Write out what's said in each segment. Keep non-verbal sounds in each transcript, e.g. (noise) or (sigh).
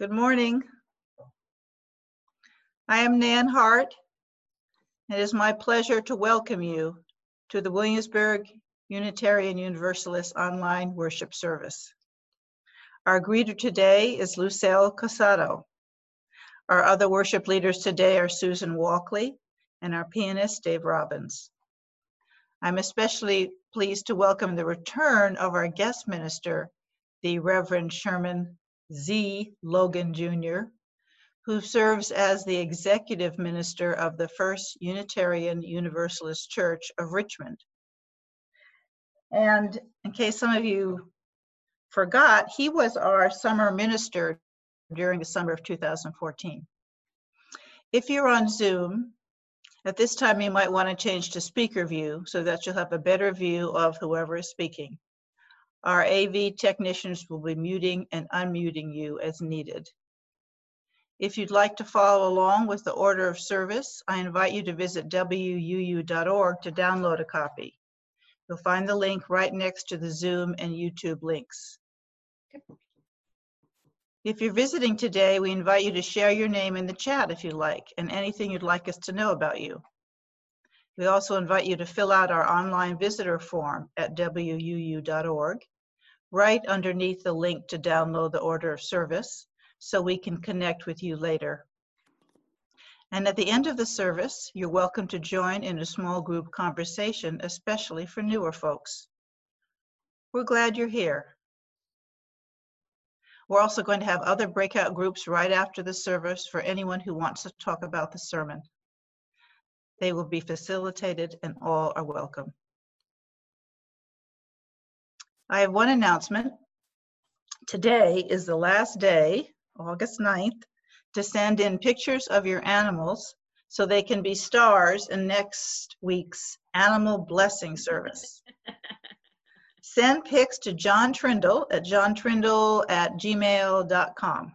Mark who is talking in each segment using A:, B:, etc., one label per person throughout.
A: Good morning. I am Nan Hart. It is my pleasure to welcome you to the Williamsburg Unitarian Universalist online worship service. Our greeter today is Lucille Casado. Our other worship leaders today are Susan Walkley and our pianist Dave Robbins. I'm especially pleased to welcome the return of our guest minister, the Reverend Sherman Z. Logan Jr., who serves as the executive minister of the First Unitarian Universalist Church of Richmond. And in case some of you forgot, he was our summer minister during the summer of 2014. If you're on Zoom, at this time you might want to change to speaker view so that you'll have a better view of whoever is speaking. Our AV technicians will be muting and unmuting you as needed. If you'd like to follow along with the order of service, I invite you to visit wuu.org to download a copy. You'll find the link right next to the Zoom and YouTube links. If you're visiting today, we invite you to share your name in the chat if you like and anything you'd like us to know about you. We also invite you to fill out our online visitor form at wuu.org, right underneath the link to download the order of service, so we can connect with you later. And at the end of the service, you're welcome to join in a small group conversation, especially for newer folks. We're glad you're here. We're also going to have other breakout groups right after the service for anyone who wants to talk about the sermon. They will be facilitated and all are welcome. I have one announcement. Today is the last day, August 9th, to send in pictures of your animals so they can be stars in next week's animal blessing service. (laughs) Send pics to John Trindle at johntrindle at gmail.com.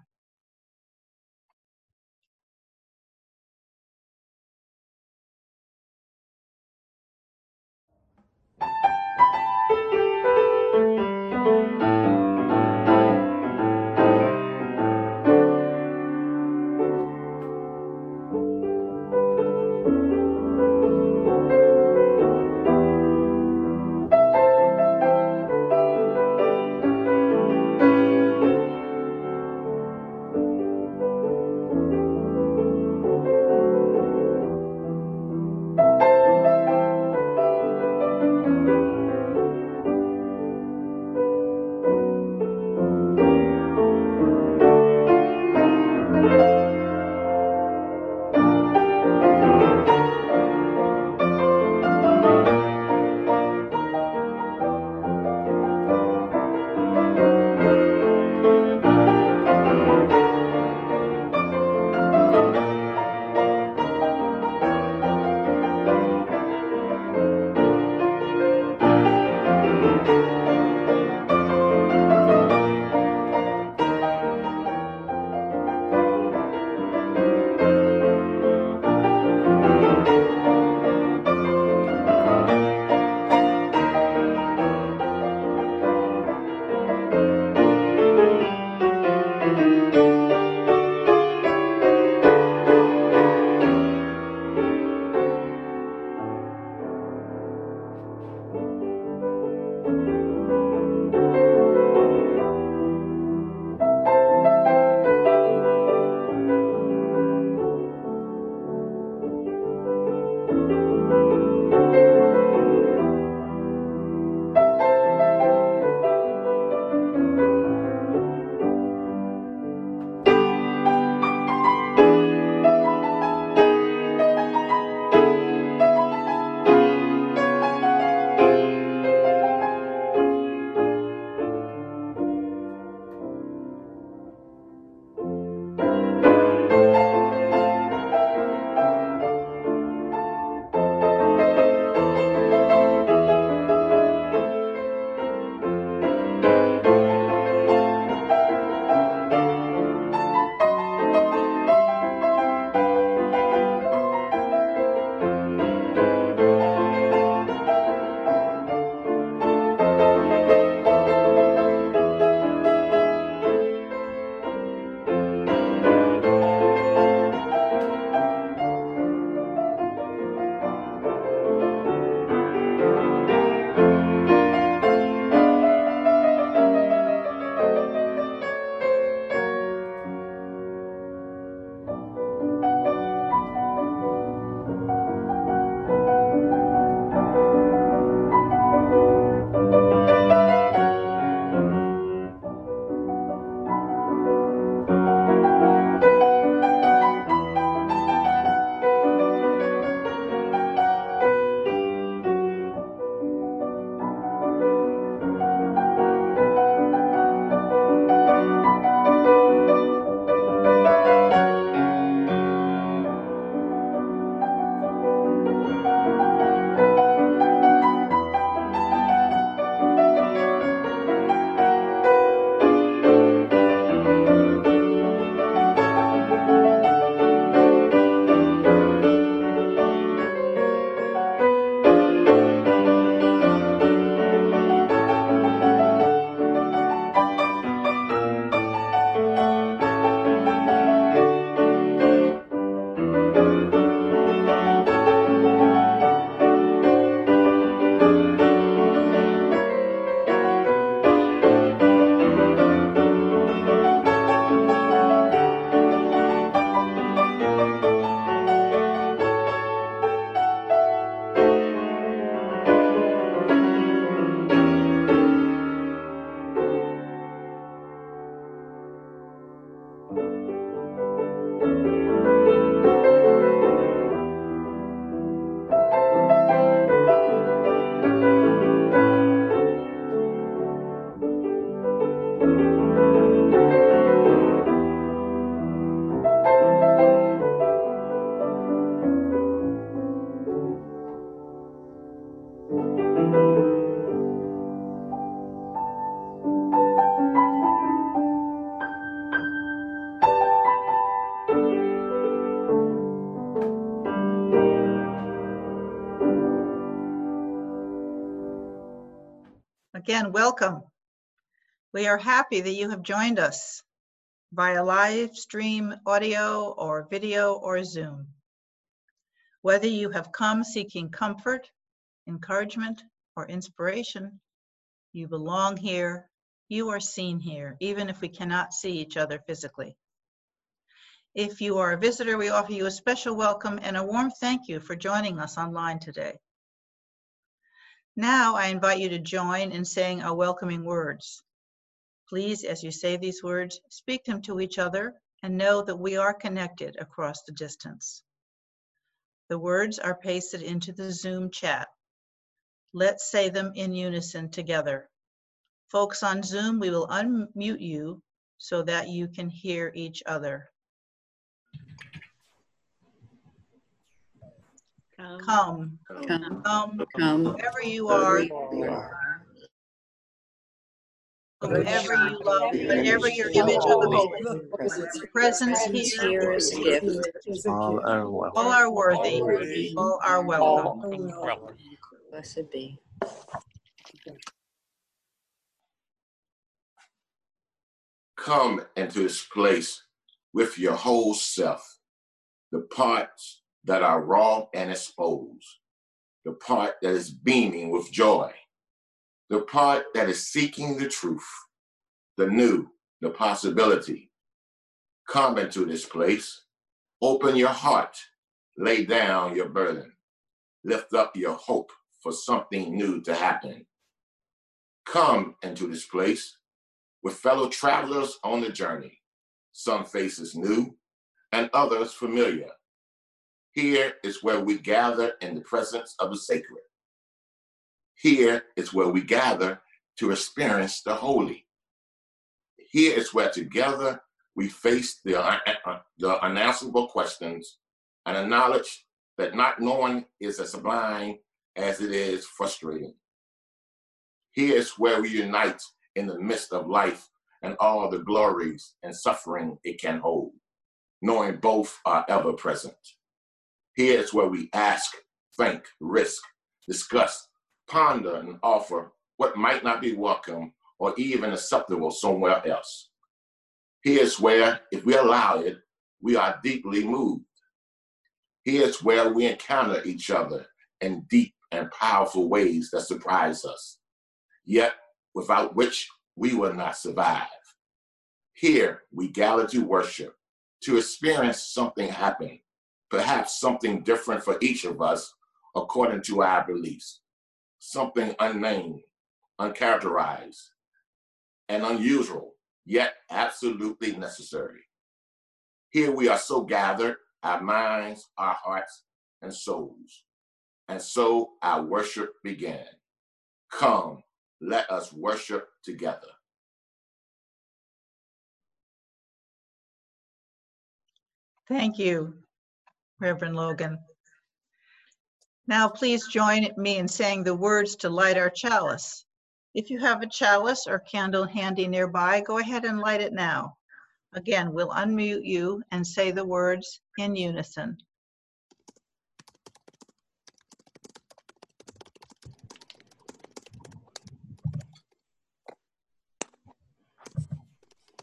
A: Again, welcome. We are happy that you have joined us via live stream audio or video or Zoom. Whether you have come seeking comfort, encouragement, or inspiration, you belong here, you are seen here, even if we cannot see each other physically. If you are a visitor, we offer you a special welcome and a warm thank you for joining us online today. Now I invite you to join in saying our welcoming words. Please, as you say these words, speak them to each other and know that we are connected across the distance. The words are pasted into the Zoom chat. Let's say them in unison together. Folks on Zoom, we will unmute you so that you can hear each other. Come,
B: Come,
A: come,
B: come,
A: wherever you are, whomever you love, whatever your image of the holy.
B: presence.
A: Presence
B: Presence
A: here,
B: here is a gift.
C: All are
A: all are worthy, all are welcome.
B: Blessed be.
D: come into this place with your whole self, the parts that are raw and exposed, the part that is beaming with joy, the part that is seeking the truth, the new, the possibility. Come into this place, open your heart, lay down your burden, lift up your hope for something new to happen. Come into this place with fellow travelers on the journey, some faces new and others familiar. Here is where we gather in the presence of the sacred. Here is where we gather to experience the holy. Here is where together we face the, uh, uh, the unanswerable questions and acknowledge that not knowing is as sublime as it is frustrating. Here is where we unite in the midst of life and all the glories and suffering it can hold, knowing both are ever present. Here is where we ask, think, risk, discuss, ponder, and offer what might not be welcome or even acceptable somewhere else. Here's where, if we allow it, we are deeply moved. Here's where we encounter each other in deep and powerful ways that surprise us, yet without which we will not survive. Here we gather to worship, to experience something happen, perhaps something different for each of us according to our beliefs, something unnamed, uncharacterized, and unusual, yet absolutely necessary. Here we are so gathered, our minds, our hearts, and souls. And so our worship began. Come, let us worship together.
A: Thank you, Reverend Logan. Now, please join me in saying the words to light our chalice. If you have a chalice or candle handy nearby, go ahead and light it now. Again, we'll unmute you and say the words in unison.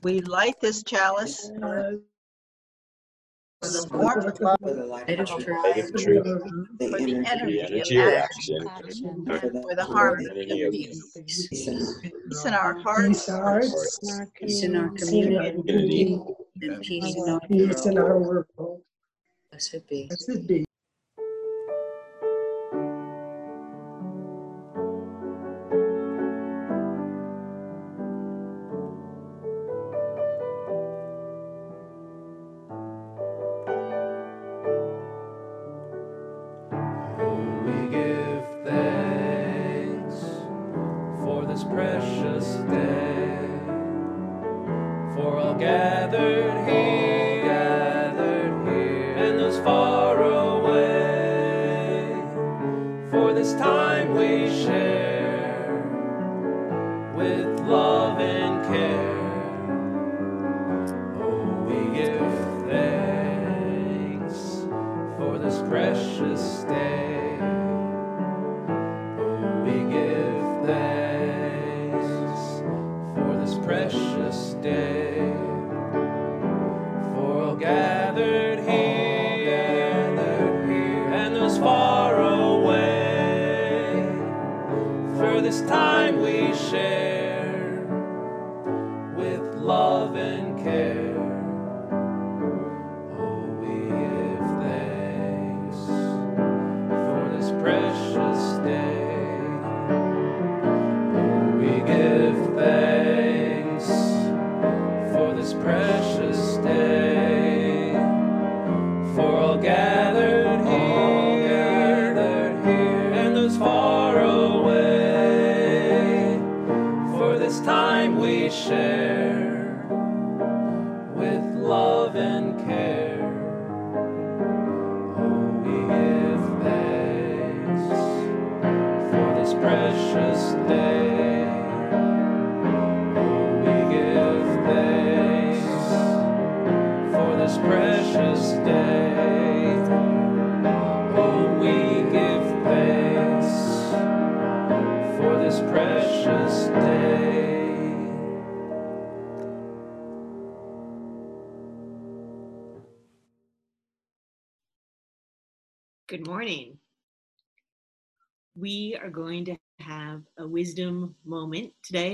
A: We light this chalice the warmth of love
B: Light of truth.
C: Light of
A: for the energy.
C: the energy of
A: of
C: action,
A: action, for the harmony of peace. Peace in our hearts,
C: hearts,
B: Peace in our
C: community,
B: community. and peace in our
E: Peace in
B: world.
E: our world.
B: Blessed be.
E: Blessed be.
F: For all gathered here,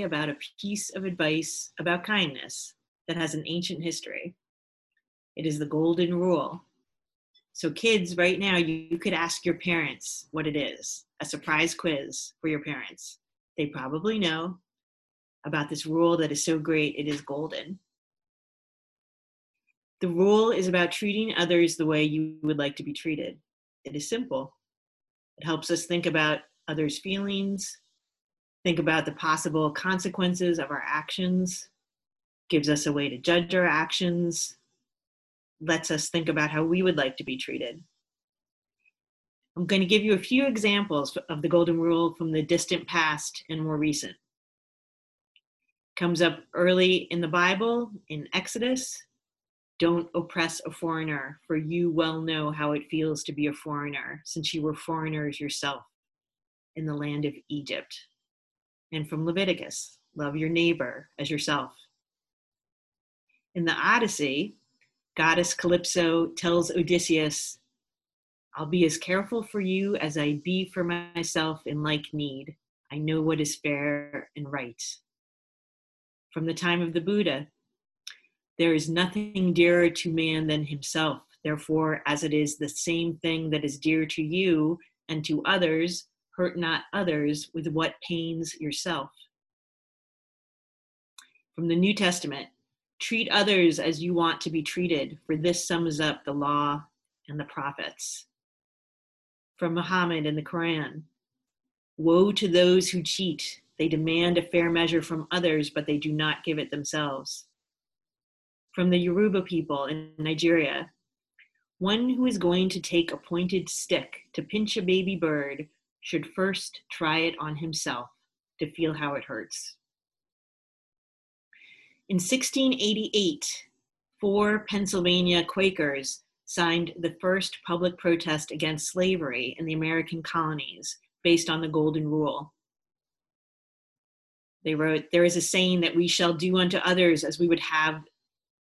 C: about a piece of advice about kindness that has an ancient history. It is the golden rule. So, kids, right now, you, could ask your parents what it is a surprise quiz for your parents. They probably know about this rule that is so great, it is golden. The rule is about treating others the way you would like to be treated. It is simple. It helps us think about others' feelings, think about the possible consequences of our actions, gives us a way to judge our actions, lets us think about how we would like to be treated. I'm going to give you a few examples of the golden rule from the distant past and more recent. Comes up early in the Bible in Exodus. Don't oppress a foreigner, for you well know how it feels to be a foreigner, since you were foreigners yourself in the land of Egypt. And from Leviticus, love your neighbor as yourself. In the Odyssey, goddess Calypso tells Odysseus, I'll be as careful for you as I be for myself in like need. I know what is fair and right. From the time of the Buddha, there is nothing dearer to man than himself. Therefore, as it is the same thing that is dear to you and to others, hurt not others with what pains yourself. From the New Testament, treat others as you want to be treated, for this sums up the law and the prophets. From Muhammad in the Quran, woe to those who cheat. They demand a fair measure from others, but they do not give it themselves. From the Yoruba people in Nigeria, one who is going to take a pointed stick to pinch a baby bird should first try it on himself to feel how it hurts. In 1688, four Pennsylvania Quakers signed the first public protest against slavery in the American colonies based on the Golden Rule. They wrote, There is a saying that we shall do unto others as we would have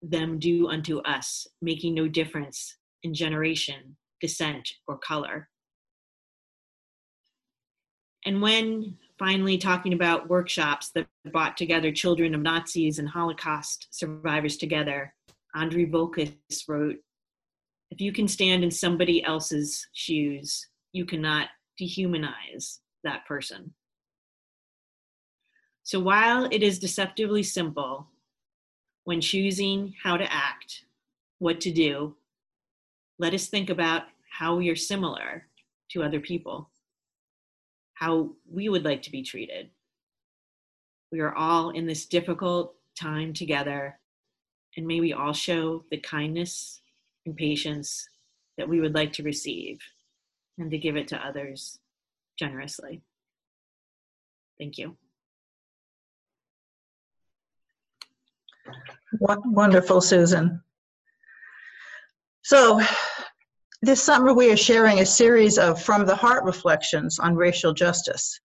C: them do unto us, making no difference in generation, descent, or color. And when finally talking about workshops that brought together children of Nazis and Holocaust survivors together, Andrei Volkus wrote, If you can stand in somebody else's shoes, you cannot dehumanize that person. So while it is deceptively simple when choosing how to act, what to do, let us think about how we are similar to other people how we would like to be treated. We are all in this difficult time together, and may we all show the kindness and patience that we would like to receive and to give it to others generously. Thank you.
A: Wonderful, Susan. So, this summer, we are sharing a series of From the Heart reflections on racial justice.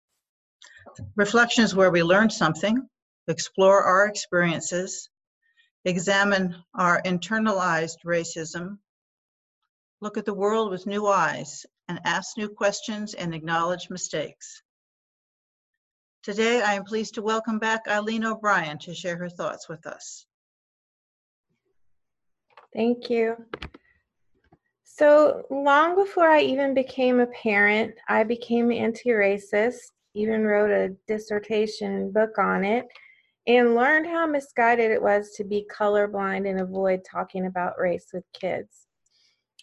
A: Reflections where we learn something, explore our experiences, examine our internalized racism, look at the world with new eyes, and ask new questions and acknowledge mistakes. Today, I am pleased to welcome back Eileen O'Brien to share her thoughts with us.
E: Thank you. So long before I even became a parent, I became anti racist, even wrote a dissertation book on it, and learned how misguided it was to be colorblind and avoid talking about race with kids.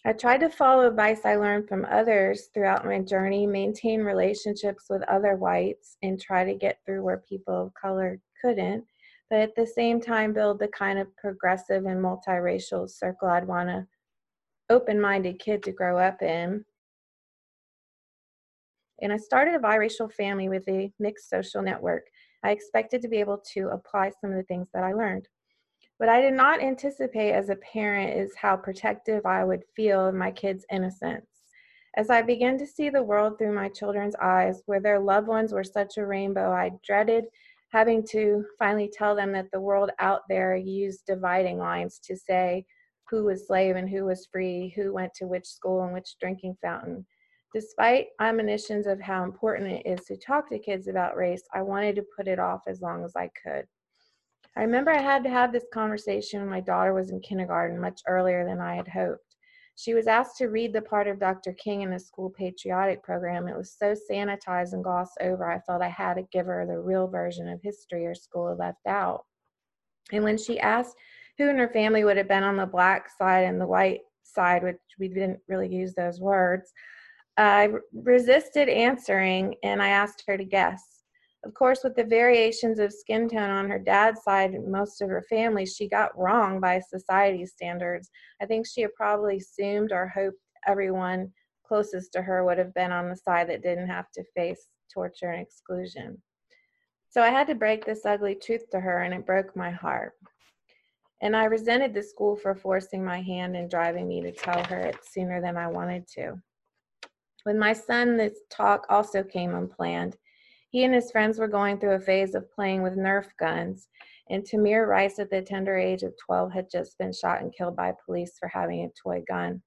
E: I tried to follow advice I learned from others throughout my journey, maintain relationships with other whites, and try to get through where people of color couldn't, but at the same time build the kind of progressive and multiracial circle I'd want a open-minded kid to grow up in. And I started a biracial family with a mixed social network. I expected to be able to apply some of the things that I learned. What I did not anticipate as a parent is how protective I would feel of my kids' innocence. As I began to see the world through my children's eyes, where their loved ones were such a rainbow, I dreaded having to finally tell them that the world out there used dividing lines to say who was slave and who was free, who went to which school and which drinking fountain. Despite admonitions of how important it is to talk to kids about race, I wanted to put it off as long as I could. I remember I had to have this conversation when my daughter was in kindergarten much earlier than I had hoped. She was asked to read the part of Dr. King in the school patriotic program. It was so sanitized and glossed over, I felt I had to give her the real version of history her school had left out. And when she asked who in her family would have been on the black side and the white side, which we didn't really use those words, uh, I resisted answering and I asked her to guess. Of course, with the variations of skin tone on her dad's side and most of her family, she got wrong by society standards. I think she had probably assumed or hoped everyone closest to her would have been on the side that didn't have to face torture and exclusion. So I had to break this ugly truth to her, and it broke my heart. And I resented the school for forcing my hand and driving me to tell her it sooner than I wanted to. With my son, this talk also came unplanned. He and his friends were going through a phase of playing with Nerf guns, and Tamir Rice, at the tender age of 12, had just been shot and killed by police for having a toy gun.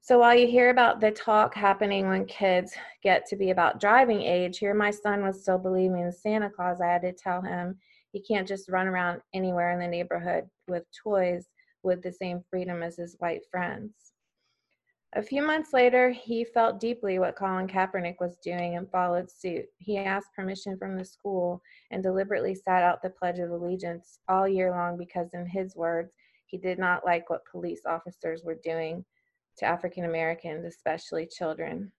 E: So while you hear about the talk happening when kids get to be about driving age, here my son was still believing in Santa Claus. I had to tell him he can't just run around anywhere in the neighborhood with toys with the same freedom as his white friends. A few months later, he felt deeply what Colin Kaepernick was doing and followed suit. He asked permission from the school and deliberately sat out the Pledge of Allegiance all year long because, in his words, he did not like what police officers were doing to African Americans, especially children.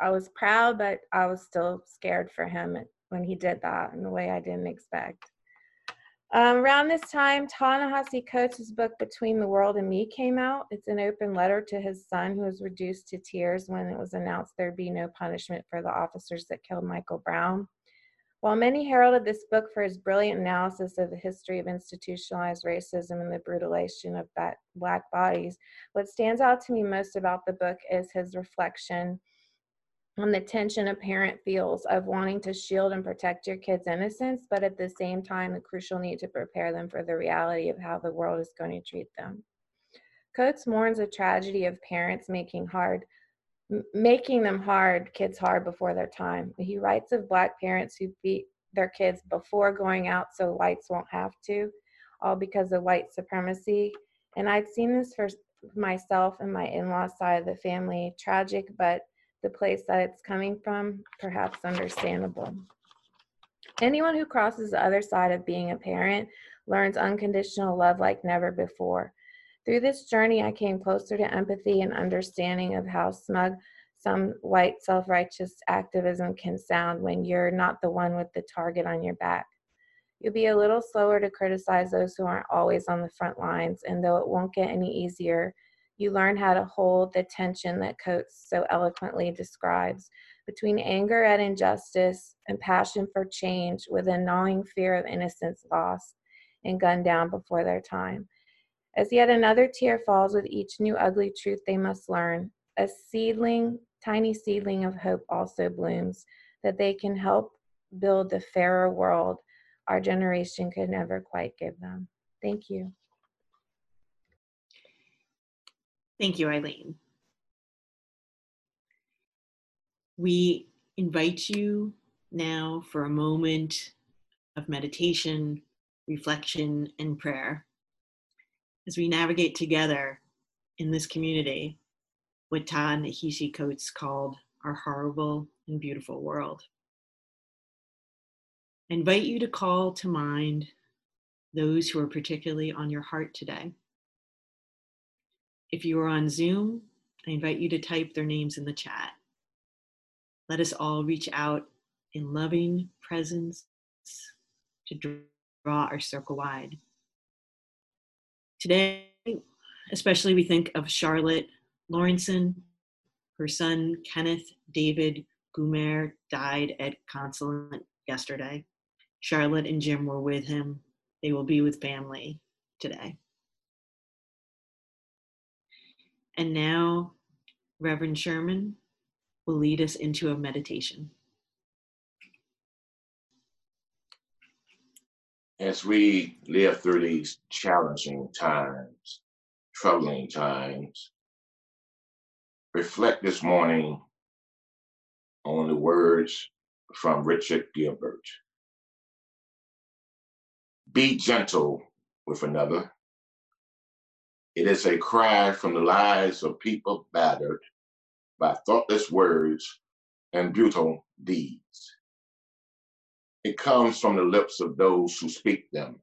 E: I was proud, but I was still scared for him when he did that in a way I didn't expect. Um, around this time, Ta-Nehisi Coates' book Between the World and Me came out. It's an open letter to his son who was reduced to tears when it was announced there'd be no punishment for the officers that killed Michael Brown. While many heralded this book for his brilliant analysis of the history of institutionalized racism and the brutalization of black bodies, what stands out to me most about the book is his reflection on the tension a parent feels of wanting to shield and protect your kids' innocence, but at the same time, the crucial need to prepare them for the reality of how the world is going to treat them. Coates mourns a tragedy of parents making hard, making them hard, kids hard before their time. He writes of black parents who beat their kids before going out so whites won't have to, all because of white supremacy. And I'd seen this for myself and my in-law side of the family, tragic but the place that it's coming from, perhaps understandable. Anyone who crosses the other side of being a parent learns unconditional love like never before. Through this journey, I came closer to empathy and understanding of how smug some white self righteous activism can sound when you're not the one with the target on your back. You'll be a little slower to criticize those who aren't always on the front lines, and though it won't get any easier, you learn how to hold the tension that Coates so eloquently describes between anger at injustice and passion for change with a gnawing fear of innocence lost and gunned down before their time. As yet another tear falls with each new ugly truth they must learn, a seedling, tiny seedling of hope also blooms that they can help build the fairer world our generation could never quite give them. Thank you.
C: Thank you, Eileen. We invite you now for a moment of meditation, reflection, and prayer as we navigate together in this community what Ta-Nehisi Coates called our horrible and beautiful world. I invite you to call to mind those who are particularly on your heart today. If you are on Zoom, I invite you to type their names in the chat. Let us all reach out in loving presence to draw our circle wide. Today, especially, we think of Charlotte Lawrenson. Her son, Kenneth David Gumer, died at Consulate yesterday. Charlotte and Jim were with him. They will be with family today. And now, Reverend Sherman will lead us into a meditation.
D: As we live through these challenging times, troubling times, reflect this morning on the words from Richard Gilbert. Be gentle with another. It is a cry from the lives of people battered by thoughtless words and brutal deeds. It comes from the lips of those who speak them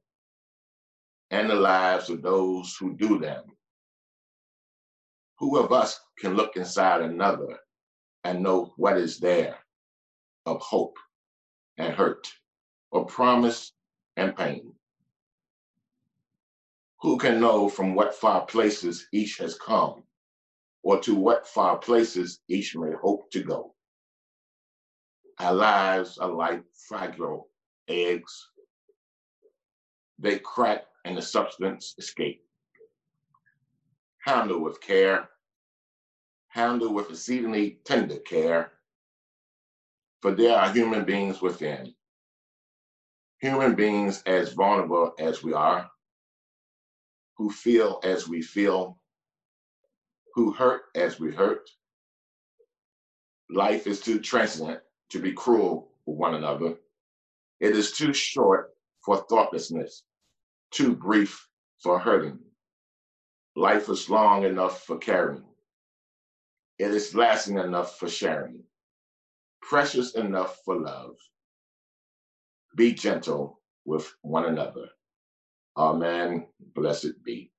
D: and the lives of those who do them. Who of us can look inside another and know what is there of hope and hurt, or promise and pain? Who can know from what far places each has come, or to what far places each may hope to go? Our lives are like fragile eggs. They crack and the substance escape. Handle with care, handle with exceedingly tender care, for there are human beings within. Human beings as vulnerable as we are, who feel as we feel, who hurt as we hurt. Life is too transient to be cruel with one another. It is too short for thoughtlessness, too brief for hurting. Life is long enough for caring. It is lasting enough for sharing, precious enough for love. Be gentle with one another. Amen. Blessed be.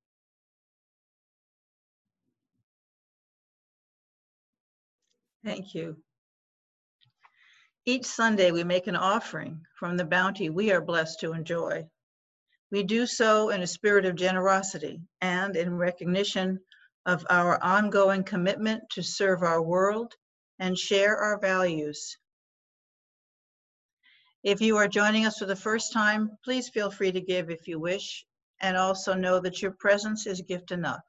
A: Thank you. Each Sunday, we make an offering from the bounty we are blessed to enjoy. We do so in a spirit of generosity and in recognition of our ongoing commitment to serve our world and share our values. If you are joining us for the first time, please feel free to give if you wish, and also know that your presence is gift enough.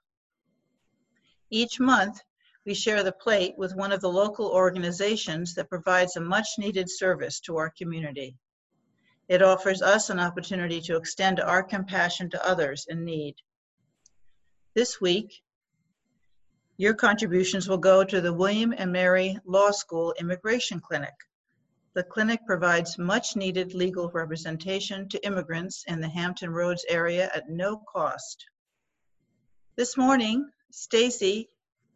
A: Each month, we share the plate with one of the local organizations that provides a much needed service to our community. It offers us an opportunity to extend our compassion to others in need. This week, your contributions will go to the William and Mary Law School Immigration Clinic. The clinic provides much needed legal representation to immigrants in the Hampton Roads area at no cost. This morning, Stacy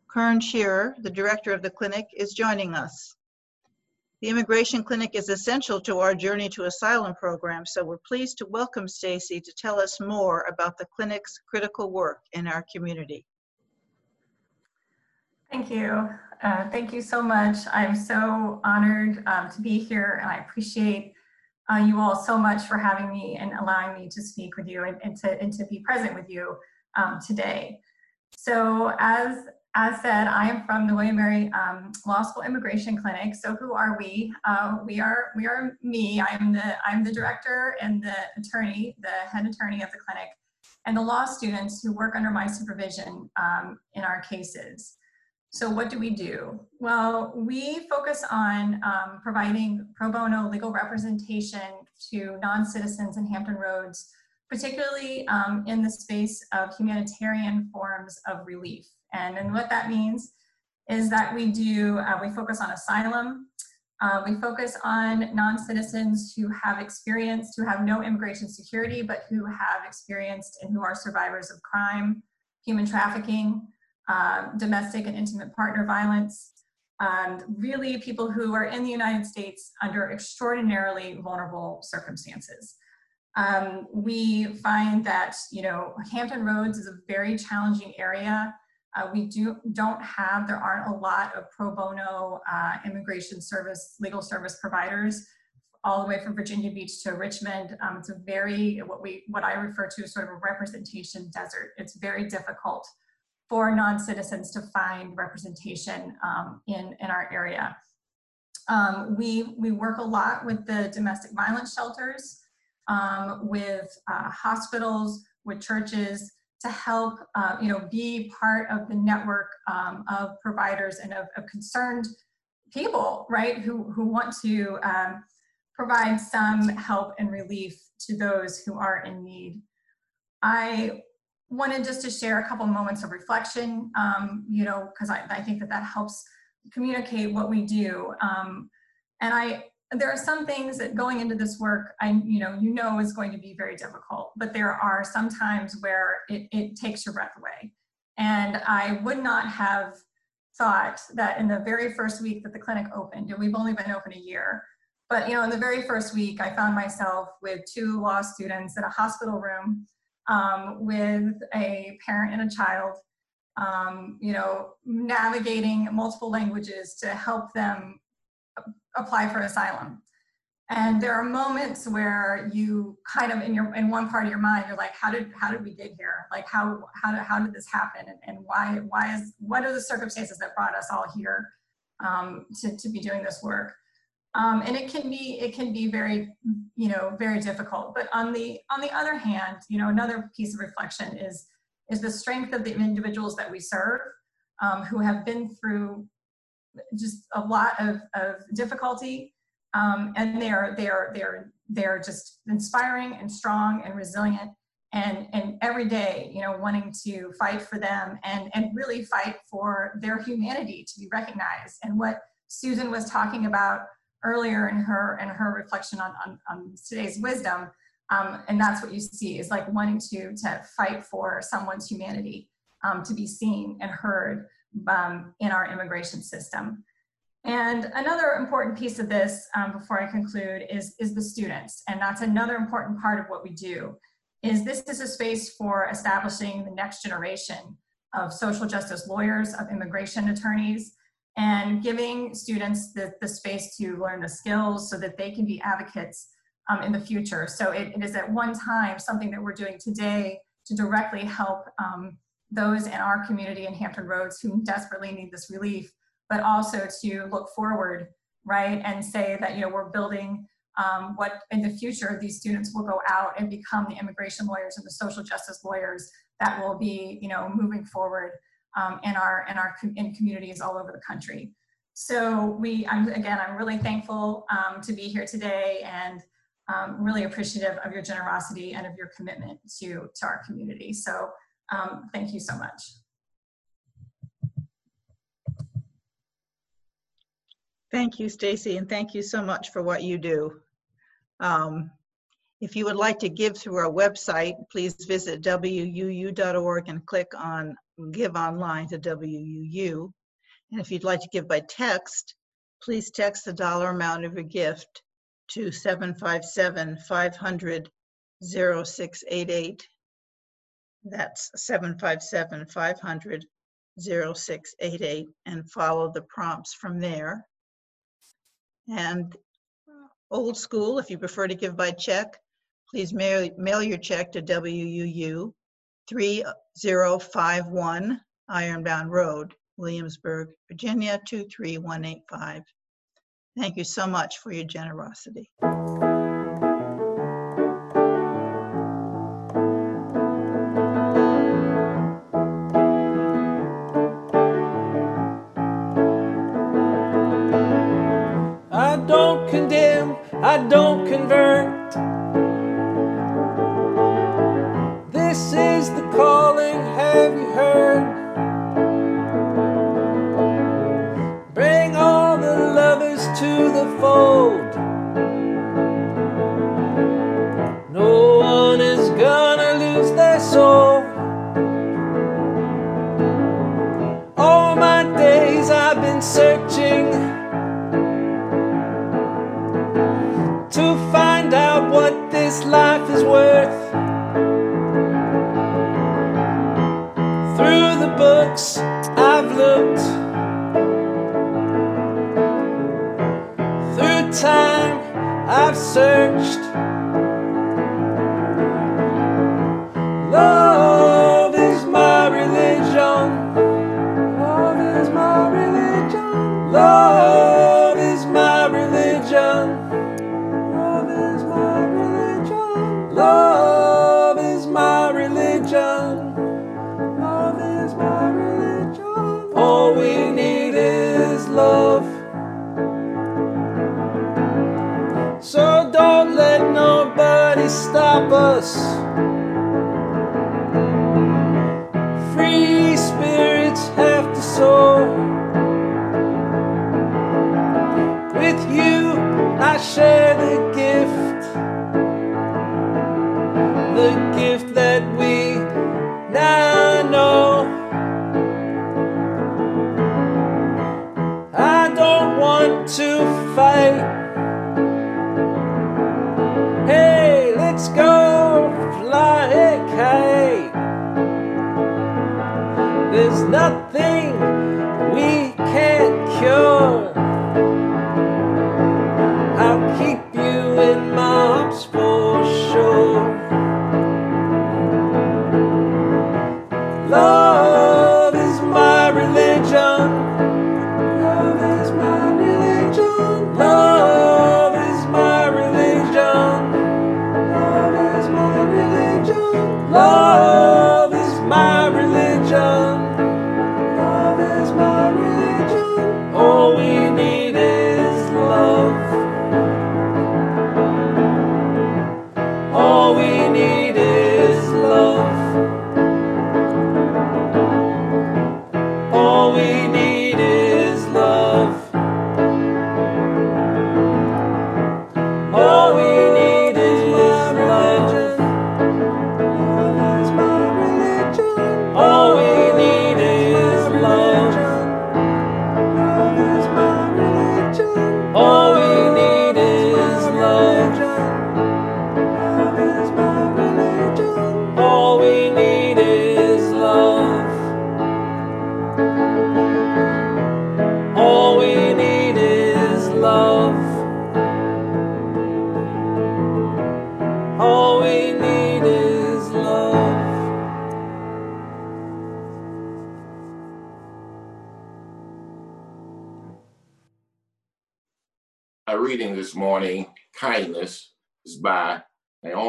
A: Kern Scheerer, the director of the clinic, is joining us. The immigration clinic is essential to our Journey to Asylum program, so we're pleased to welcome Stacy to tell us more about the clinic's critical work in our community.
G: Thank you. Uh, thank you so much. I'm so honored um, to be here and I appreciate uh, you all so much for having me and allowing me to speak with you and, and, to, and to be present with you um, today. So as as said, I am from the William Mary um, Law School Immigration Clinic. So who are we? Uh, we are we are me. I'm the I'm the director and the attorney, the head attorney of the clinic, and the law students who work under my supervision um, in our cases. So what do we do? Well, we focus on um, providing pro bono legal representation to non-citizens in Hampton Roads, particularly um, in the space of humanitarian forms of relief. And, and what that means is that we do, uh, we focus on asylum, uh, we focus on non-citizens who have experienced, who have no immigration security, but who have experienced and who are survivors of crime, human trafficking, uh, domestic and intimate partner violence, um, really people who are in the United States under extraordinarily vulnerable circumstances. Um, we find that, you know, Hampton Roads is a very challenging area. Uh, we do, don't have, there aren't a lot of pro bono uh, immigration service, legal service providers all the way from Virginia Beach to Richmond. Um, it's a very, what we, what I refer to as sort of a representation desert. It's very difficult for non-citizens to find representation um, in, in our area. Um, we, we work a lot with the domestic violence shelters, um, with uh, hospitals, with churches to help, uh, you know, be part of the network um, of providers and of, of, concerned people, right, who, who want to um, provide some help and relief to those who are in need. I wanted just to share a couple moments of reflection, um, you know, because I, I, think that that helps communicate what we do. Um, and I, there are some things that going into this work, I, you know, you know is going to be very difficult, but there are some times where it, it takes your breath away. And I would not have thought that in the very first week that the clinic opened, and we've only been open a year, but you know, in the very first week, I found myself with two law students in a hospital room um, with a parent and a child, um, you know, navigating multiple languages to help them apply for asylum. And there are moments where you kind of in your in one part of your mind, you're like, how did how did we get here? Like how how did how did this happen? And, and why why is what are the circumstances that brought us all here um, to, to be doing this work? Um, and it can be it can be very you know very difficult. But on the on the other hand you know another piece of reflection is is the strength of the individuals that we serve um, who have been through just a lot of, of difficulty. Um, and they're they're they're they're just inspiring and strong and resilient and and every day you know wanting to fight for them and and really fight for their humanity to be recognized. And what susan was talking about earlier in her in her reflection on, on, on today's wisdom. Um, and that's what you see is like wanting to, to fight for someone's humanity um, to be seen and heard um, in our immigration system. And another important piece of this um, before I conclude is, is the students. And that's another important part of what we do is this is a space for establishing the next generation of social justice lawyers, of immigration attorneys, and giving students the, the space to learn the skills so that they can be advocates um, in the future. So it, it is at one time something that we're doing today to directly help um, those in our community in Hampton Roads who desperately need this relief, but also to look forward, right, and say that, you know, we're building um, what in the future these students will go out and become the immigration lawyers and the social justice lawyers that will be, you know, moving forward um, in our in our in communities all over the country. So we, I'm, again, I'm really thankful um, to be here today and um, really appreciative of your generosity and of your commitment to, to our community. So um, thank you so much.
A: Thank you, Stacy, and thank you so much for what you do. Um, if you would like to give through our website, please visit wuu.org and click on Give Online to WUU. And if you'd like to give by text, please text the dollar amount of your gift to 757 500 0688. That's 757 500 0688 and follow the prompts from there. And old school, if you prefer to give by check, Please mail, mail your check to WUU 3051 Ironbound Road, Williamsburg, Virginia 23185. Thank you so much for your generosity.
F: I don't condemn, I don't convert. Fold. No one is gonna lose their soul. All my days I've been searching to find out what this life is worth. Through the books searched. The gift that we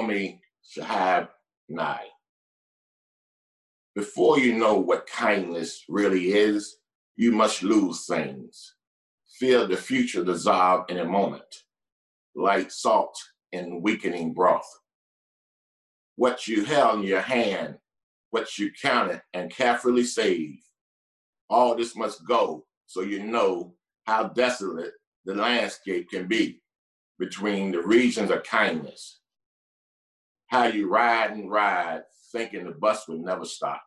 D: Naomi Shihab Nye. Before you know what kindness really is, you must lose things. Feel the future dissolve in a moment, like salt in weakening broth. What you held in your hand, what you counted and carefully saved, all this must go so you know how desolate the landscape can be between the regions of kindness. How you ride and ride thinking the bus would never stop.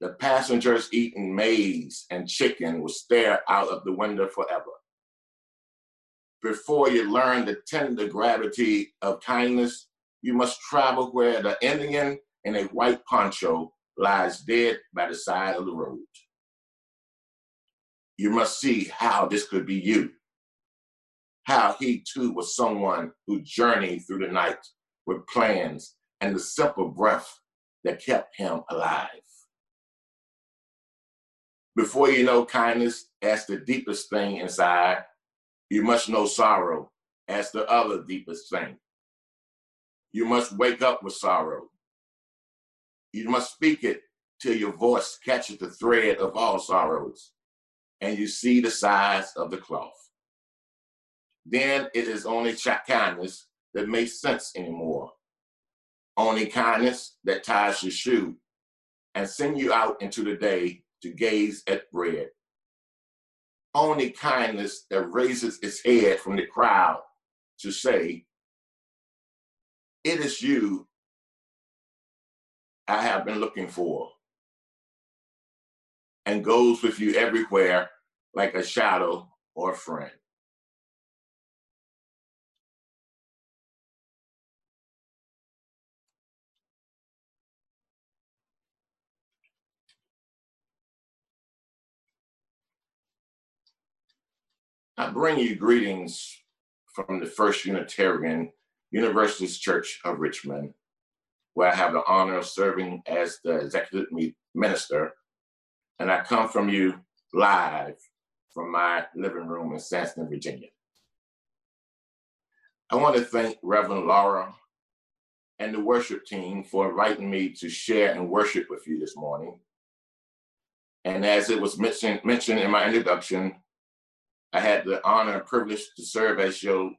D: The passengers eating maize and chicken will stare out of the window forever. Before you learn the tender gravity of kindness, you must travel where the Indian in a white poncho lies dead by the side of the road. You must see how this could be you. How he too was someone who journeyed through the night with plans and the simple breath that kept him alive. Before you know kindness as the deepest thing inside, you must know sorrow as the other deepest thing. You must wake up with sorrow. You must speak it till your voice catches the thread of all sorrows and you see the size of the cloth. then it is only kindness that makes sense anymore. Only kindness that ties your shoe and send you out into the day to gaze at bread. Only kindness that raises its head from the crowd to say, It is you I have been looking for, and goes with you everywhere like a shadow or a friend. I bring you greetings from the First Unitarian Universalist Church of Richmond, where I have the honor of serving as the executive minister. And I come from you live from my living room in Sandston, Virginia. I want to thank Reverend Laura and the worship team for inviting me to share and worship with you this morning. And as it was mentioned, mentioned in my introduction, I had the honor and privilege to serve as your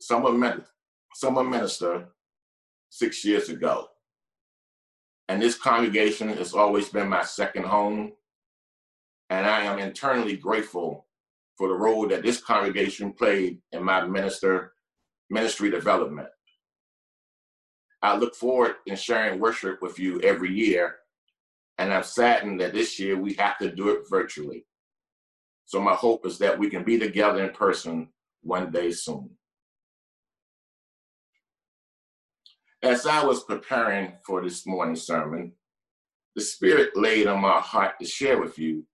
D: summer, med- summer minister six years ago. And this congregation has always been my second home. And I am internally grateful for the role that this congregation played in my minister ministry development. I look forward in sharing worship with you every year, and I'm saddened that this year we have to do it virtually. So my hope is that we can be together in person one day soon. As I was preparing for this morning's sermon, the Spirit laid on my heart to share with you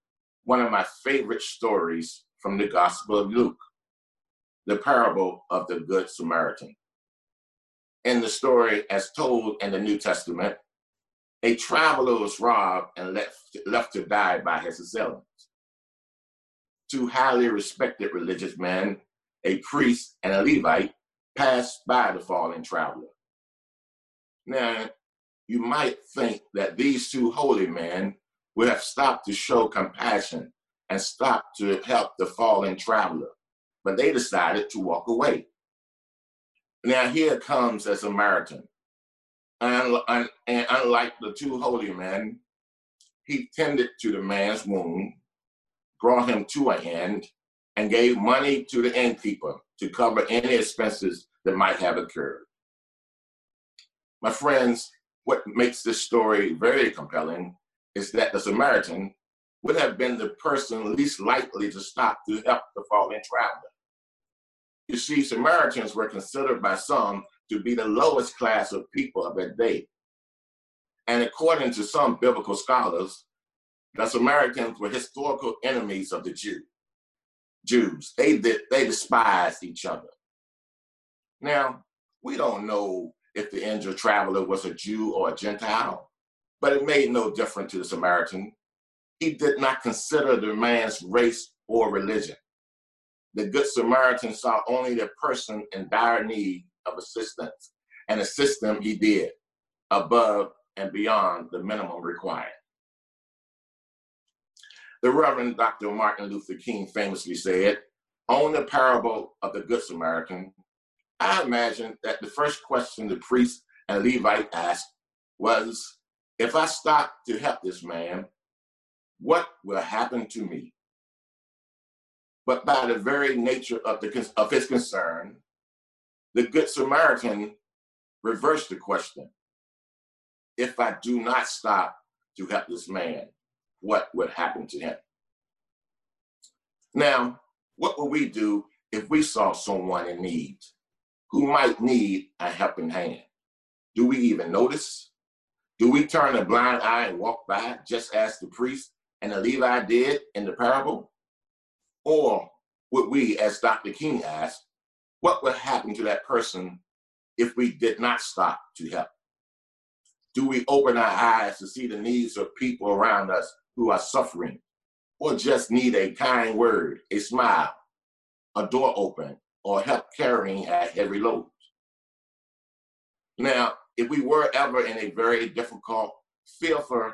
D: one of my favorite stories from the Gospel of Luke, the parable of the Good Samaritan. In the story, as told in the New Testament, a traveler was robbed and left, left to die by his assailants. Two highly respected religious men, a priest and a Levite, passed by the fallen traveler. Now, you might think that these two holy men would have stopped to show compassion and stopped to help the fallen traveler, but they decided to walk away. Now, here comes a Samaritan. And, and, and unlike the two holy men, he tended to the man's wound, brought him to an end, and gave money to the innkeeper to cover any expenses that might have occurred. My friends, what makes this story very compelling is that the Samaritan would have been the person least likely to stop to help the fallen traveler. You see, Samaritans were considered by some to be the lowest class of people of that day. And according to some biblical scholars, the Samaritans were historical enemies of the Jew. Jews. They they despised each other. Now, we don't know if the injured traveler was a Jew or a Gentile, but it made no difference to the Samaritan. He did not consider the man's race or religion. The Good Samaritan saw only the person in dire need of assistance and assist them he did above and beyond the minimum required. The Reverend Dr. Martin Luther King famously said, on the parable of the Good Samaritan, I imagine that the first question the priest and Levite asked was, if I stop to help this man, what will happen to me? But by the very nature of, the, of his concern, the Good Samaritan reversed the question. If I do not stop to help this man, what would happen to him? Now, what would we do if we saw someone in need? who might need a helping hand. Do we even notice? Do we turn a blind eye and walk by, just as the priest and the Levi did in the parable? Or would we, as Dr. King asked, what would happen to that person if we did not stop to help? Do we open our eyes to see the needs of people around us who are suffering, or just need a kind word, a smile, a door open, or help carrying a heavy load. Now, if we were ever in a very difficult, fearful,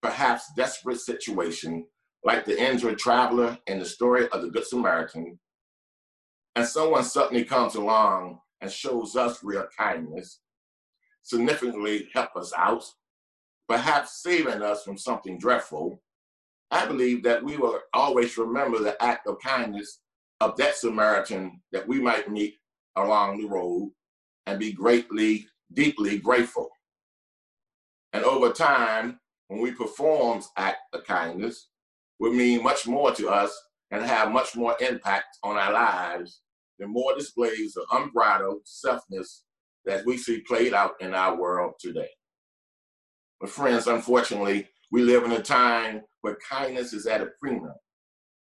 D: perhaps desperate situation, like the injured traveler in the story of the Good Samaritan, and someone suddenly comes along and shows us real kindness, significantly help us out, perhaps saving us from something dreadful, I believe that we will always remember the act of kindness of that Samaritan that we might meet along the road and be greatly, deeply grateful. And over time, when we perform act of kindness, will mean much more to us and have much more impact on our lives than more displays of unbridled selfness that we see played out in our world today. But friends, unfortunately, we live in a time where kindness is at a premium.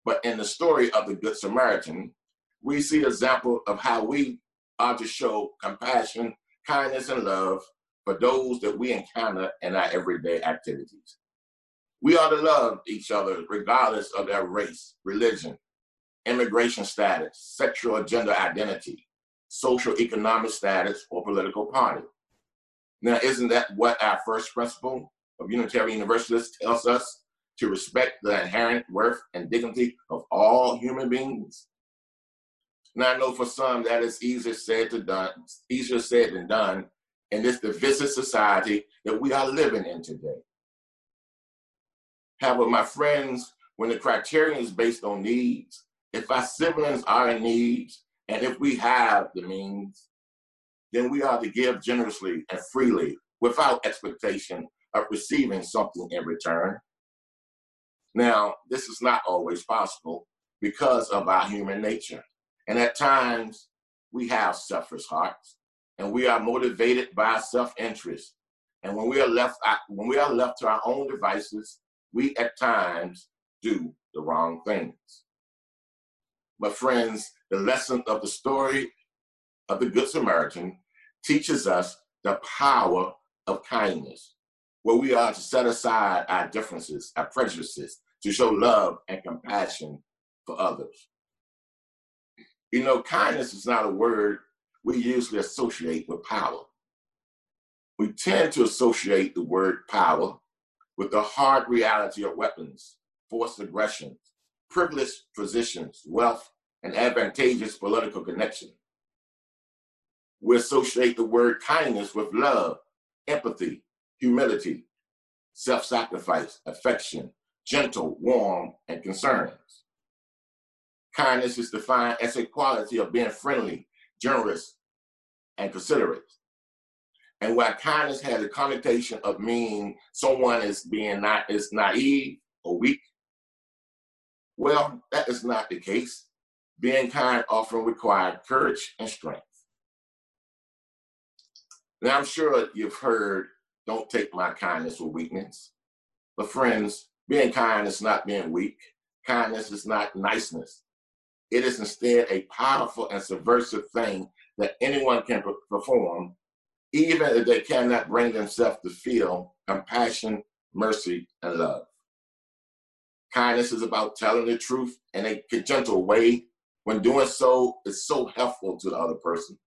D: But in the story of the Good Samaritan, we see an example of how we are to show compassion, kindness, and love for those that we encounter in our everyday activities. We are to love each other regardless of their race, religion, immigration status, sexual or gender identity, social economic status, or political party. Now, isn't that what our first principle of Unitarian Universalists tells us to respect the inherent worth and dignity of all human beings? Now, I know for some that is easier said to done, easier said than done in this divisive society that we are living in today. However, my friends, when the criterion is based on needs, if our siblings are in need, and if we have the means, then we are to give generously and freely without expectation of receiving something in return. Now, this is not always possible because of our human nature. And at times, we have selfish hearts and we are motivated by self-interest. And when we are left uh, when we are left to our own devices, we at times do the wrong things. But friends, the lesson of the story of the Good Samaritan teaches us the power of kindness, where we are to set aside our differences, our prejudices, to show love and compassion for others. You know, kindness is not a word we usually associate with power. We tend to associate the word power with the hard reality of weapons, forced aggression, privileged positions, wealth, and advantageous political connection. We associate the word kindness with love, empathy, humility, self sacrifice, affection, gentle, warm, and concerns. Kindness is defined as a quality of being friendly, generous, and considerate. And while kindness has a connotation of meaning someone is being not is naive or weak, well, that is not the case. Being kind often requires courage and strength. Now, I'm sure you've heard, don't take my kindness for weakness. But friends, being kind is not being weak. Kindness is not niceness. It is instead a powerful and subversive thing that anyone can perform, even if they cannot bring themselves to feel compassion, mercy, and love. Kindness is about telling the truth in a gentle way. When doing so, it's so helpful to the other person.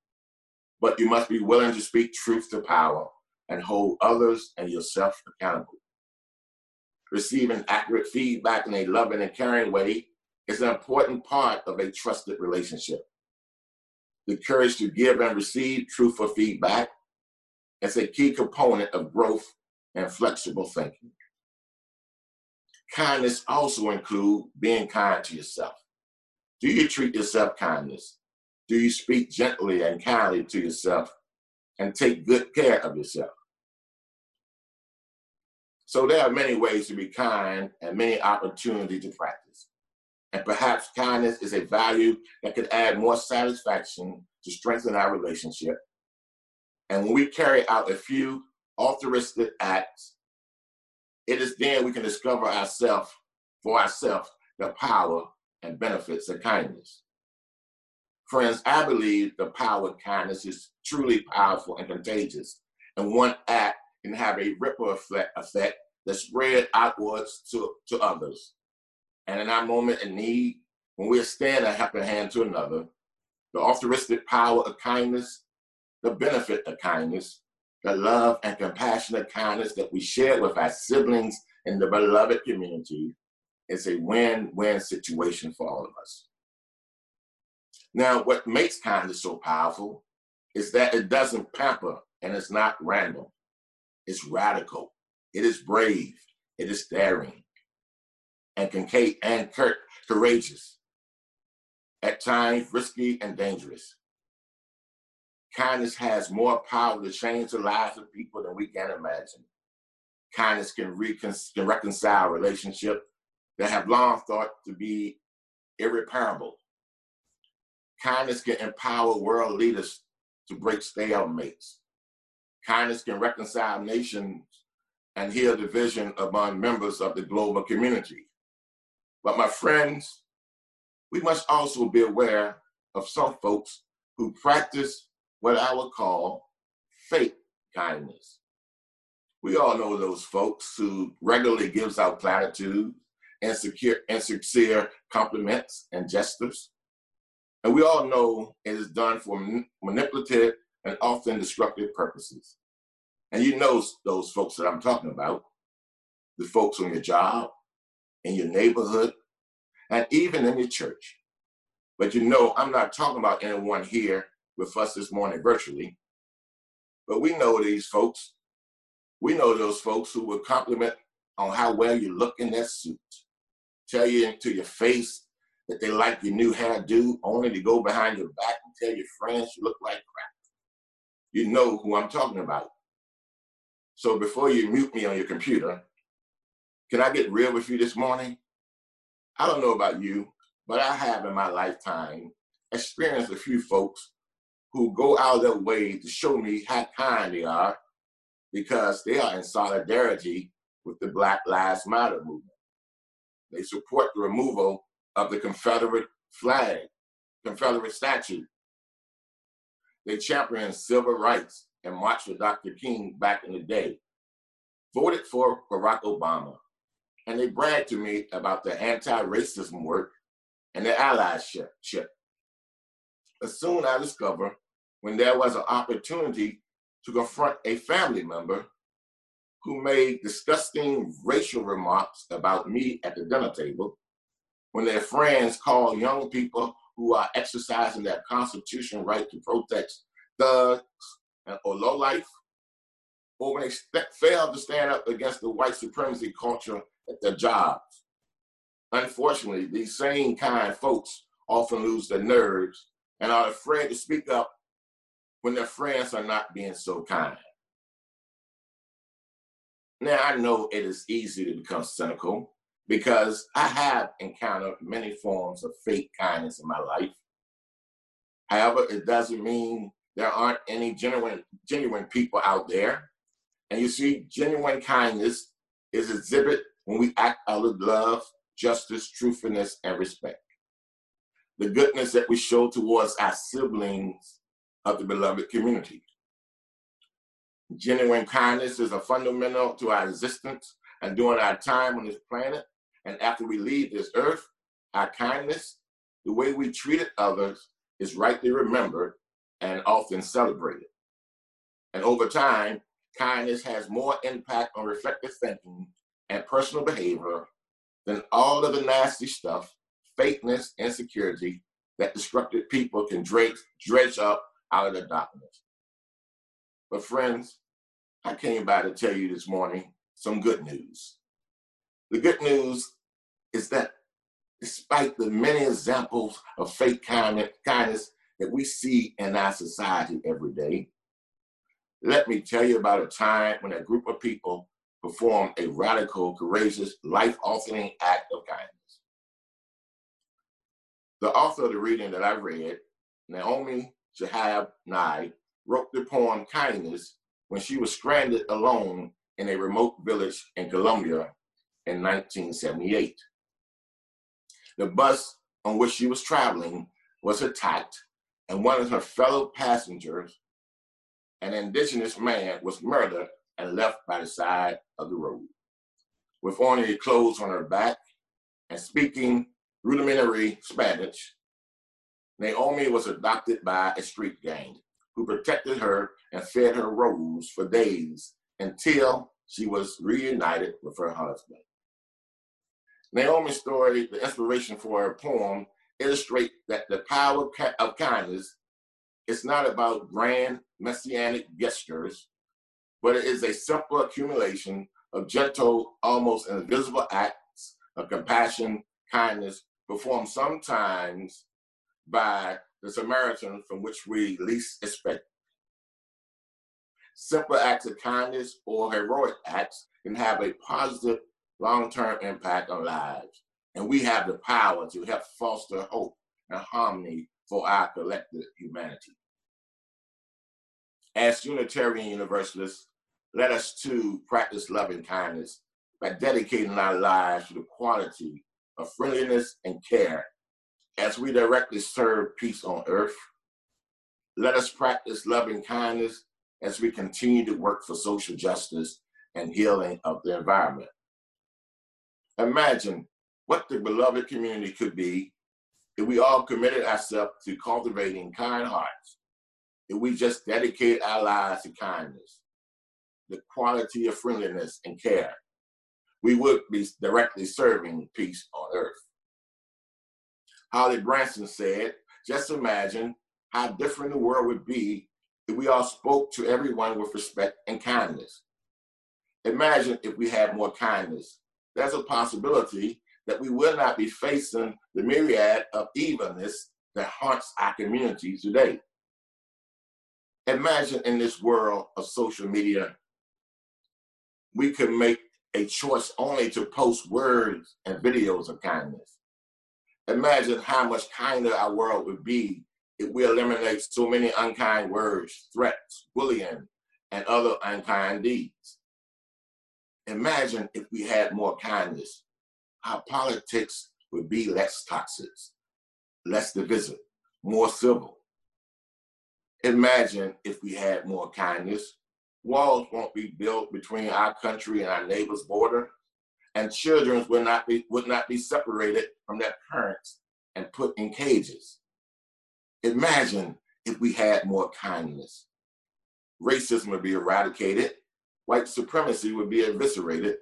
D: But you must be willing to speak truth to power and hold others and yourself accountable. Receiving accurate feedback in a loving and caring way is an important part of a trusted relationship. The courage to give and receive truthful feedback is a key component of growth and flexible thinking. Kindness also include being kind to yourself. Do you treat yourself kindness? Do you speak gently and kindly to yourself and take good care of yourself? So there are many ways to be kind and many opportunities to practice. And perhaps kindness is a value that could add more satisfaction to strengthen our relationship. And when we carry out a few altruistic acts, it is then we can discover ourselves for ourselves the power and benefits of kindness. Friends, I believe the power of kindness is truly powerful and contagious. And one act can have a ripple effect, effect that spread outwards to, to others. And in our moment in need, when we extend a helping hand to another, the altruistic power of kindness, the benefit of kindness, the love and compassionate kindness that we share with our siblings in the beloved community is a win-win situation for all of us. Now, what makes kindness so powerful is that it doesn't pamper and it's not random. It's radical. It is brave. It is daring and concave and courageous. At times, risky and dangerous. Kindness has more power to change the lives of people than we can imagine. Kindness can, recon- can reconcile relationships that have long thought to be irreparable. Kindness can empower world leaders to break stalemates. Kindness can reconcile nations and heal division among members of the global community. But my friends, we must also be aware of some folks who practice what I would call fake kindness. We all know those folks who regularly gives out platitudes and sincere compliments and gestures. And we all know it is done for manipulative and often destructive purposes. And you know those folks that I'm talking about, the folks on your job, in your neighborhood, and even in your church. But you know, I'm not talking about anyone here with us this morning virtually, but we know these folks. We know those folks who will compliment on how well you look in that suit, tell you into your face that they like your new hairdo, only to go behind your back and tell your friends you look like crap. You know who I'm talking about. So before you mute me on your computer, can I get real with you this morning? I don't know about you, but I have in my lifetime experienced a few folks who go out of their way to show me how kind they are because they are in solidarity with the Black Lives Matter movement. They support the removal of the Confederate flag, Confederate statue. They championed civil rights and marched with Dr. King back in the day, voted for Barack Obama, and they bragged to me about their anti-racism work and their allyship. But soon I discovered when there was an opportunity to confront a family member who made disgusting racial remarks about me at the dinner table, when their friends call young people who are exercising their constitutional right to protest thugs or low life, or when they st- fail to stand up against the white supremacy culture at their jobs. Unfortunately, these same kind folks often lose their nerves and are afraid to speak up when their friends are not being so kind. Now, I know it is easy to become cynical because I have encountered many forms of fake kindness in my life. However, it doesn't mean there aren't any genuine genuine people out there. And you see, genuine kindness is exhibit when we act out of love, justice, truthfulness, and respect. The goodness that we show towards our siblings of the beloved community. Genuine kindness is a fundamental to our existence and during our time on this planet. And after we leave this earth, our kindness, the way we treated others, is rightly remembered and often celebrated. And over time, kindness has more impact on reflective thinking and personal behavior than all of the nasty stuff, fakeness, insecurity that destructive people can dredge, dredge up out of the darkness. But friends, I came by to tell you this morning some good news. The good news is that despite the many examples of fake kindness that we see in our society every day. Let me tell you about a time when a group of people performed a radical, courageous, life altering act of kindness. The author of the reading that I read, Naomi Shihab Nye, wrote the poem Kindness when she was stranded alone in a remote village in Colombia in 1978. The bus on which she was traveling was attacked and one of her fellow passengers, an indigenous man, was murdered and left by the side of the road. With only clothes on her back and speaking rudimentary Spanish, Naomi was adopted by a street gang who protected her and fed her rose for days until she was reunited with her husband. Naomi's story, the inspiration for her poem, illustrate that the power of kindness is not about grand messianic gestures, but it is a simple accumulation of gentle, almost invisible acts of compassion, kindness, performed sometimes by the Samaritan from which we least expect. Simple acts of kindness or heroic acts can have a positive long-term impact on lives, and we have the power to help foster hope and harmony for our collective humanity. As Unitarian Universalists, let us too practice loving kindness by dedicating our lives to the quality of friendliness and care as we directly serve peace on earth. Let us practice loving kindness as we continue to work for social justice and healing of the environment. Imagine what the beloved community could be if we all committed ourselves to cultivating kind hearts, if we just dedicate our lives to kindness, the quality of friendliness and care, we would be directly serving peace on earth. Holly Branson said, just imagine how different the world would be if we all spoke to everyone with respect and kindness. Imagine if we had more kindness. There's a possibility that we will not be facing the myriad of evilness that haunts our communities today. Imagine in this world of social media, we could make a choice only to post words and videos of kindness. Imagine how much kinder our world would be if we eliminate so many unkind words, threats, bullying, and other unkind deeds. Imagine if we had more kindness, our politics would be less toxic, less divisive, more civil. Imagine if we had more kindness, walls won't be built between our country and our neighbor's border, and children would not be would not be separated from their parents and put in cages. Imagine if we had more kindness. Racism would be eradicated, white supremacy would be eviscerated,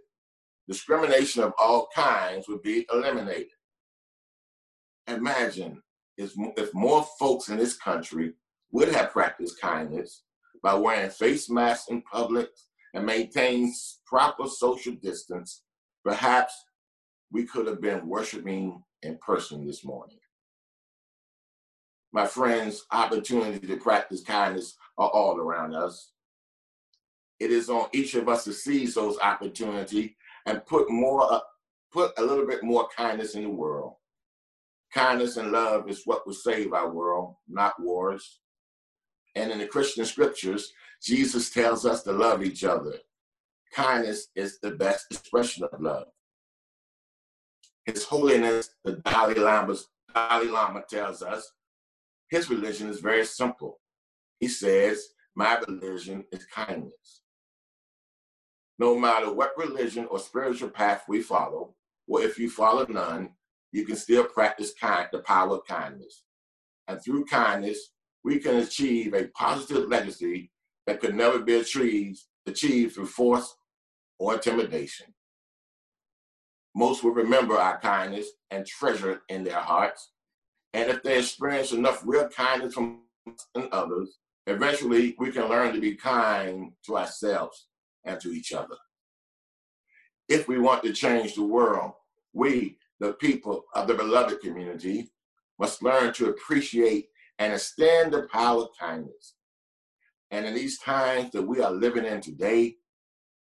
D: discrimination of all kinds would be eliminated. Imagine if, more folks in this country would have practiced kindness by wearing face masks in public and maintaining proper social distance, perhaps we could have been worshiping in person this morning. My friends, opportunity to practice kindness are all around us. It is on each of us to seize those opportunities and put more, uh, put a little bit more kindness in the world. Kindness and love is what will save our world, not wars. And in the Christian scriptures, Jesus tells us to love each other. Kindness is the best expression of love. His Holiness, the Dalai Lama, Dalai Lama tells us his religion is very simple. He says, My religion is kindness. No matter what religion or spiritual path we follow, or if you follow none, you can still practice kind, the power of kindness. And through kindness, we can achieve a positive legacy that could never be achieved, achieved through force or intimidation. Most will remember our kindness and treasure it in their hearts. And if they experience enough real kindness from others, eventually we can learn to be kind to ourselves and to each other. If we want to change the world, we, the people of the beloved community, must learn to appreciate and extend the power of kindness. And in these times that we are living in today,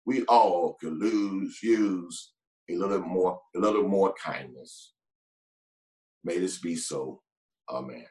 D: we all could lose, use a little more, a little more kindness. May this be so. Amen.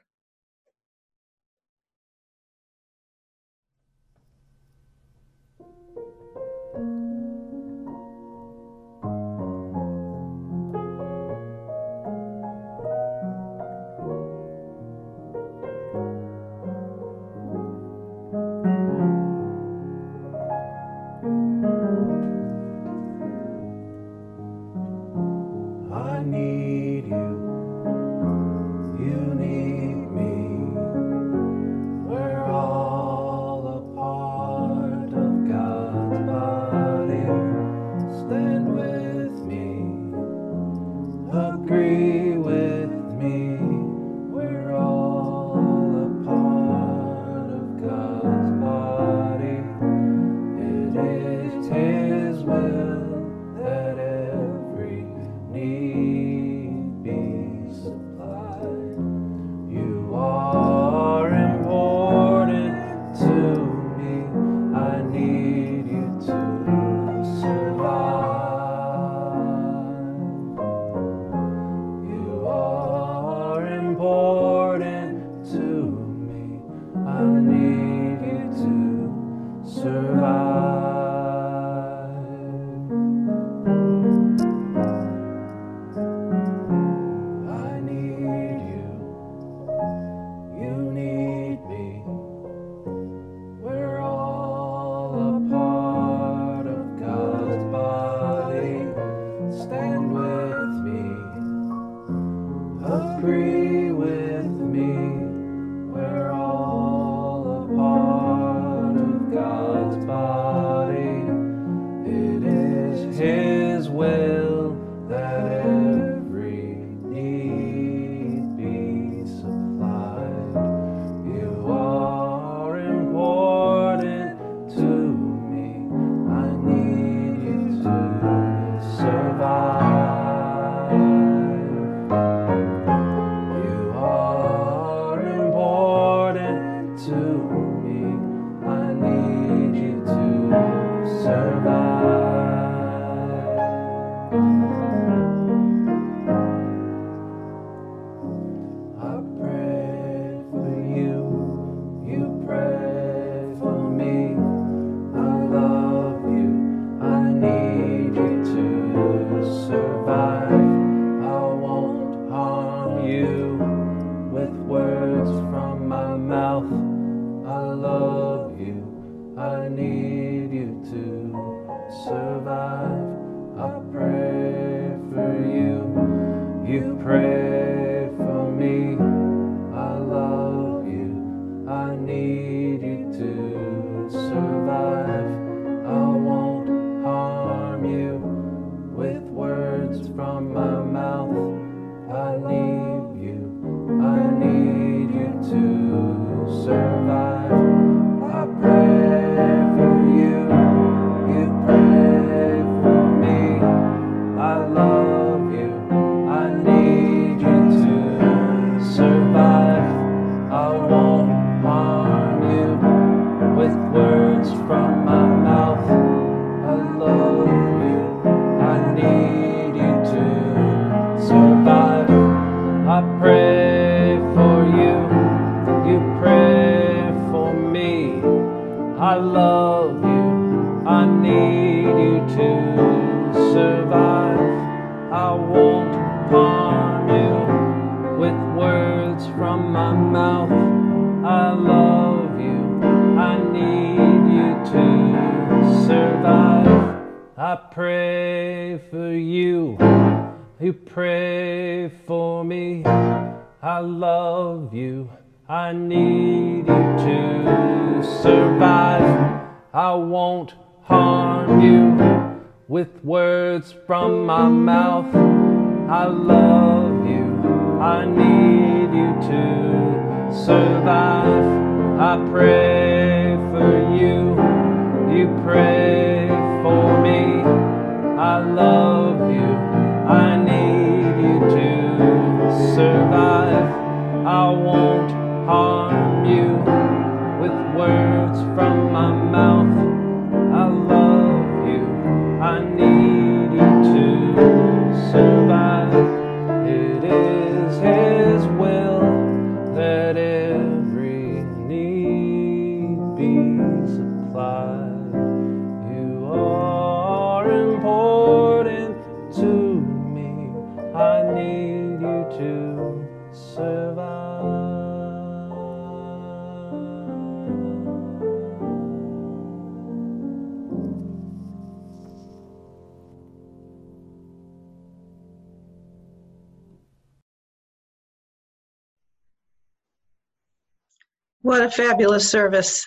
A: What a fabulous service.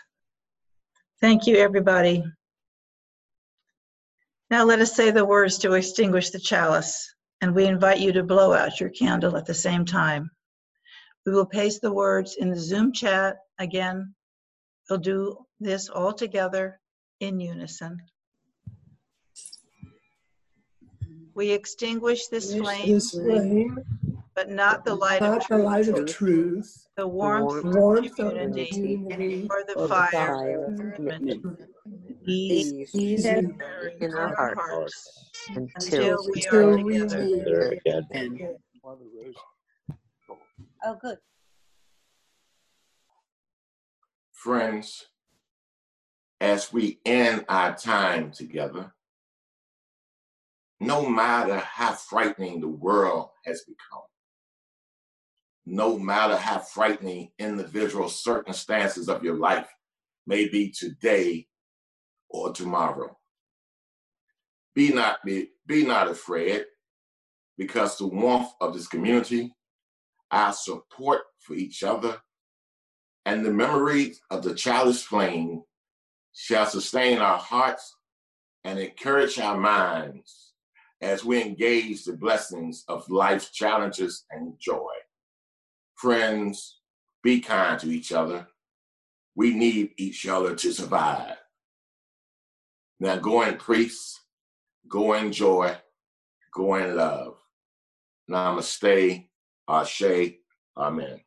A: Thank you, everybody. Now let us say the words to extinguish the chalice, and we invite you to blow out your candle at the same time. We will paste the words in the Zoom chat again. We'll do this all together in unison. We extinguish this flame.
F: This flame
A: but not the light of
F: not the light of
A: truth,
F: truth,
A: the warmth
F: the
A: of
F: warmth of
A: community,
F: community,
A: or the
F: or
A: fire
F: fire
A: of
F: of
A: commitment.
H: These
B: These
H: in in our
A: our
H: hearts
A: hearts
H: until
A: until we are
F: we
A: together.
F: meet
B: again.
H: Oh, good.
D: Friends, as we end our time together, no matter how frightening the world has become, no matter how frightening individual circumstances of your life may be today or tomorrow, be not be, be not afraid because the warmth of this community, our support for each other, and the memories of the chalice flame shall sustain our hearts and encourage our minds as we engage the blessings of life's challenges and joy. Friends, be kind to each other. We need each other to survive. Now go in peace, go in joy, go in love. Namaste, Ashe, Amen.